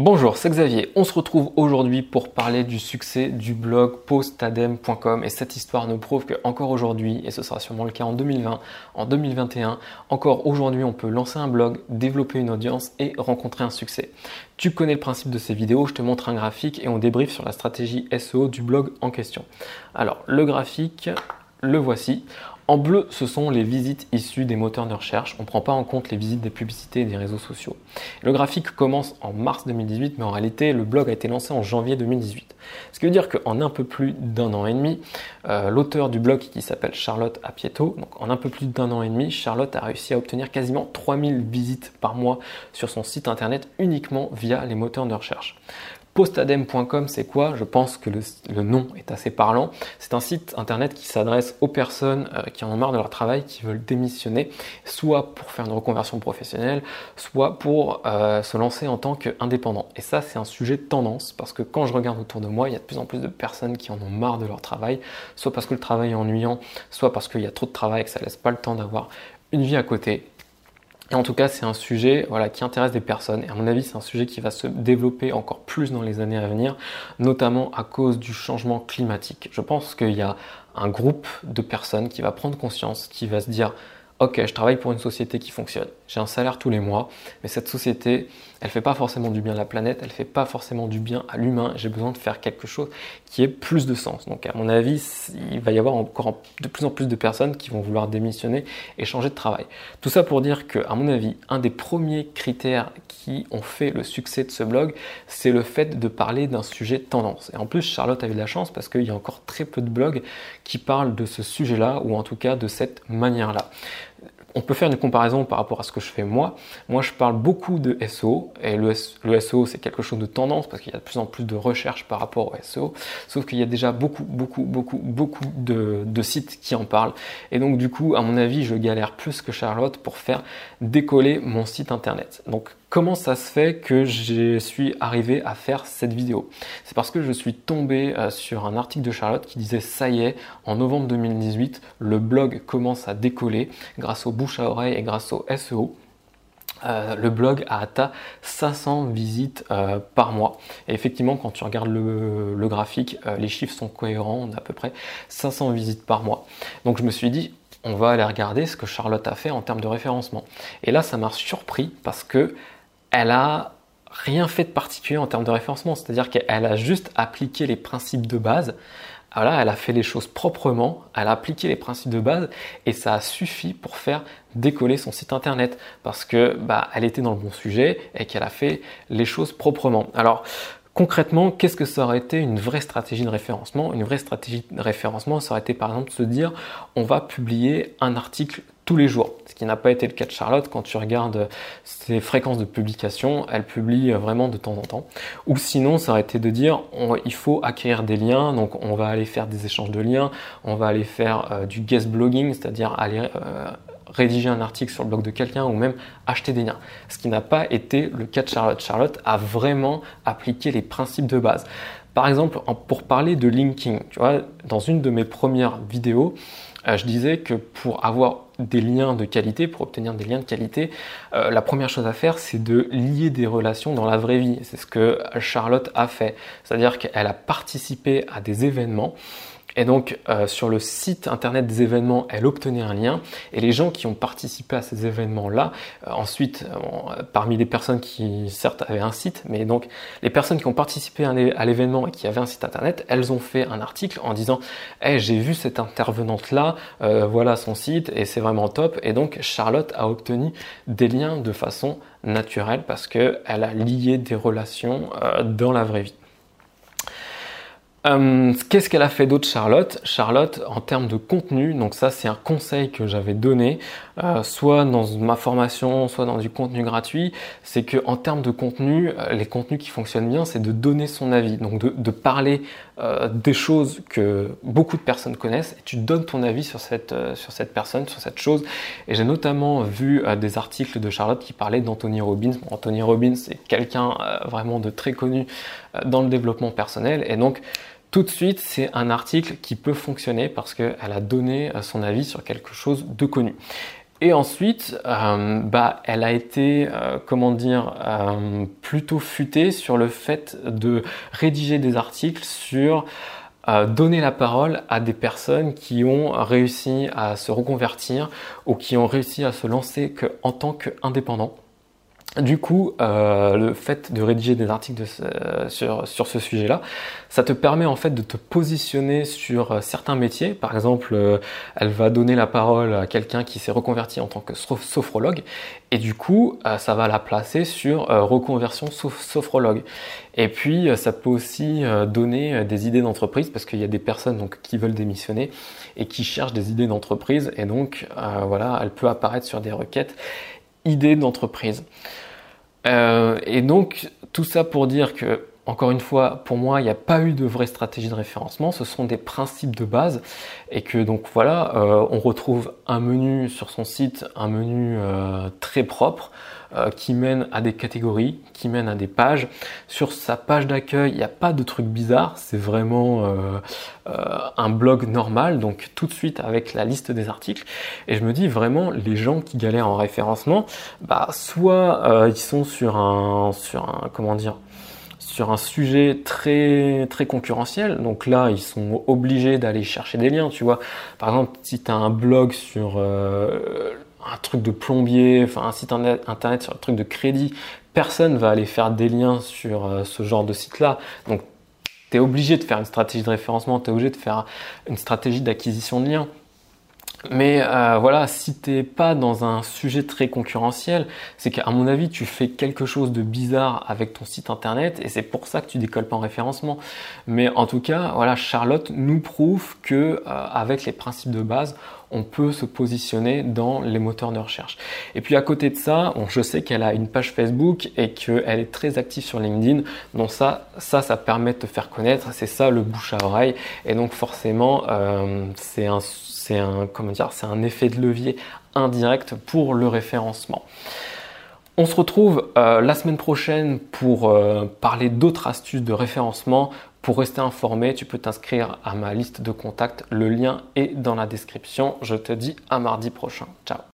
Bonjour, c'est Xavier. On se retrouve aujourd'hui pour parler du succès du blog postadem.com et cette histoire nous prouve que encore aujourd'hui, et ce sera sûrement le cas en 2020, en 2021, encore aujourd'hui on peut lancer un blog, développer une audience et rencontrer un succès. Tu connais le principe de ces vidéos, je te montre un graphique et on débriefe sur la stratégie SEO du blog en question. Alors le graphique, le voici. En bleu, ce sont les visites issues des moteurs de recherche. On ne prend pas en compte les visites des publicités et des réseaux sociaux. Le graphique commence en mars 2018, mais en réalité, le blog a été lancé en janvier 2018. Ce qui veut dire qu'en un peu plus d'un an et demi, euh, l'auteur du blog qui s'appelle Charlotte Apieto, donc en un peu plus d'un an et demi, Charlotte a réussi à obtenir quasiment 3000 visites par mois sur son site internet uniquement via les moteurs de recherche. Postadem.com, c'est quoi? Je pense que le, nom est assez parlant. C'est un site internet qui s'adresse aux personnes euh, qui en ont marre de leur travail, qui veulent démissionner, soit pour faire une reconversion professionnelle, soit pour euh, se lancer en tant qu'indépendant. Et ça, c'est un sujet de tendance parce que quand je regarde autour de moi, il y a de plus en plus de personnes qui en ont marre de leur travail, soit parce que le travail est ennuyant, soit parce qu'il y a trop de travail et que ça laisse pas le temps d'avoir une vie à côté. Et en tout cas, c'est un sujet voilà, qui intéresse des personnes. Et à mon avis, c'est un sujet qui va se développer encore plus dans les années à venir, notamment à cause du changement climatique. Je pense qu'il y a un groupe de personnes qui va prendre conscience, qui va se dire ok, je travaille pour une société qui fonctionne, j'ai un salaire tous les mois, mais cette société, elle fait pas forcément du bien à la planète, elle fait pas forcément du bien à l'humain, j'ai besoin de faire quelque chose qui ait plus de sens. Donc à mon avis, il va y avoir encore de plus en plus de personnes qui vont vouloir démissionner et changer de travail. Tout ça pour dire que, à mon avis, un des premiers critères qui ont fait le succès de ce blog, c'est le fait de parler d'un sujet tendance. Et en plus, Charlotte a eu de la chance parce qu'il y a encore très peu de blogs qui parlent de ce sujet-là, ou en tout cas de cette manière-là on peut faire une comparaison par rapport à ce que je fais moi. Moi, je parle beaucoup de SEO, et le, SEO, c'est quelque chose de tendance parce qu'il y a de plus en plus de recherches par rapport au SEO, sauf qu'il y a déjà beaucoup, beaucoup, beaucoup, beaucoup de, de, sites qui en parlent. Et donc, du coup, à mon avis, je galère plus que Charlotte pour faire décoller mon site internet. Donc, Comment ça se fait que je suis arrivé à faire cette vidéo C'est parce que je suis tombé euh, sur un article de Charlotte qui disait ça y est, en novembre 2018, le blog commence à décoller grâce au bouche à oreille et grâce au SEO. Euh, le blog a atteint 500 visites euh, par mois. Et effectivement, quand tu regardes le, le graphique, les chiffres sont cohérents, on a à peu près 500 visites par mois. Donc je me suis dit, on va aller regarder ce que Charlotte a fait en termes de référencement. Et là, ça m'a surpris parce que elle a rien fait de particulier en termes de référencement, c'est-à-dire qu'elle a juste appliqué les principes de base. Elle a fait les choses proprement, elle a appliqué les principes de base et ça a suffi pour faire décoller son site internet parce que bah, elle était dans le bon sujet et qu'elle a fait les choses proprement. Alors Concrètement, qu'est-ce que ça aurait été une vraie stratégie de référencement? Une vraie stratégie de référencement, ça aurait été par exemple de se dire on va publier un article tous les jours, ce qui n'a pas été le cas de Charlotte. Quand tu regardes ses fréquences de publication, elle publie vraiment de temps en temps. Ou sinon, ça aurait été de dire il faut acquérir des liens, donc on va aller faire des échanges de liens, on va aller faire euh, du guest blogging, c'est-à-dire aller euh, rédiger un article sur le blog de quelqu'un ou même acheter des liens. Ce qui n'a pas été le cas de Charlotte. Charlotte a vraiment appliqué les principes de base. Par exemple, pour parler de linking, tu vois, dans une de mes premières vidéos, euh, je disais que pour avoir des liens de qualité, pour obtenir des liens de qualité, euh, la première chose à faire, c'est de lier des relations dans la vraie vie. C'est ce que Charlotte a fait. C'est-à-dire qu'elle a participé à des événements et donc euh, sur le site internet des événements, elle obtenait un lien et les gens qui ont participé à ces événements-là, euh, ensuite euh, parmi les personnes qui certes avaient un site, mais donc les personnes qui ont participé à l'événement et qui avaient un site internet, elles ont fait un article en disant hey, j'ai vu cette intervenante là, voilà son site et c'est vraiment top. Et donc Charlotte a obtenu des liens de façon naturelle parce qu'elle a lié des relations dans la vraie vie. Euh, qu'est-ce qu'elle a fait d'autre Charlotte? Charlotte, en termes de contenu, donc ça c'est un conseil que j'avais donné, euh, soit dans ma formation, soit dans du contenu gratuit, c'est que en termes de contenu, euh, les contenus qui fonctionnent bien, c'est de donner son avis, donc de, parler des choses que beaucoup de personnes connaissent, et tu donnes ton avis sur cette, sur cette personne, sur cette chose. Et j'ai notamment vu des articles de Charlotte qui parlaient d'Anthony Robbins. Anthony Robbins, c'est quelqu'un vraiment de très connu dans le développement personnel, et donc tout de suite, c'est un article qui peut fonctionner parce qu'elle a donné euh, son avis sur quelque chose de connu. Et ensuite, euh, bah, elle a été, euh, comment dire, plutôt futée sur le fait de rédiger des articles sur donner la parole à des personnes qui ont réussi à se reconvertir ou qui ont réussi à se lancer en tant qu'indépendants. Du coup, euh, le fait de rédiger des articles sur, sur, ce sujet-là, ça te permet en fait de te positionner sur euh, certains métiers. Par exemple, euh, elle va donner la parole à quelqu'un qui s'est reconverti en tant que sophrologue, et du coup, ça va la placer sur reconversion sophrologue. Et puis, ça peut aussi donner des idées d'entreprise parce qu'il y a des personnes donc qui veulent démissionner et qui cherchent des idées d'entreprise, et donc voilà, elle peut apparaître sur des requêtes idées d'entreprise. Euh, et donc, tout ça pour dire que, encore une fois, pour moi, il n'y a pas eu de vraie stratégie de référencement. Ce sont des principes de base. Et que, donc, voilà, euh, on retrouve un menu sur son site, un menu euh, très propre. Euh, qui mène à des catégories, qui mène à des pages. Sur sa page d'accueil, il n'y a pas de truc bizarre, c'est vraiment un blog normal, donc tout de suite avec la liste des articles. Et je me dis vraiment, les gens qui galèrent en référencement, bah soit ils sont sur un, sur un, comment dire, sur un sujet très très concurrentiel. Donc là, ils sont obligés d'aller chercher des liens, tu vois. Par exemple, si tu as un blog sur euh, un truc de plombier, enfin un site internet sur un truc de crédit, personne va aller faire des liens sur euh, ce genre de site-là. Donc tu es obligé de faire une stratégie de référencement, tu es obligé de faire une stratégie d'acquisition de liens. Mais euh, voilà, si t'es pas dans un sujet très concurrentiel, c'est qu'à mon avis, tu fais quelque chose de bizarre avec ton site internet et c'est pour ça que tu décolles pas en référencement. Mais en tout cas, voilà, Charlotte nous prouve que euh, avec les principes de base, on peut se positionner dans les moteurs de recherche. Et puis à côté de ça, je sais qu'elle a une page Facebook et qu'elle est très active sur LinkedIn. Donc ça, ça, ça permet de te faire connaître. C'est ça le bouche à oreille. Et donc forcément, euh, c'est un, c'est un, effet de levier indirect pour le référencement. On se retrouve euh, la semaine prochaine pour euh, parler d'autres astuces de référencement. Pour rester informé, tu peux t'inscrire à ma liste de contacts. Le lien est dans la description. Je te dis à mardi prochain. Ciao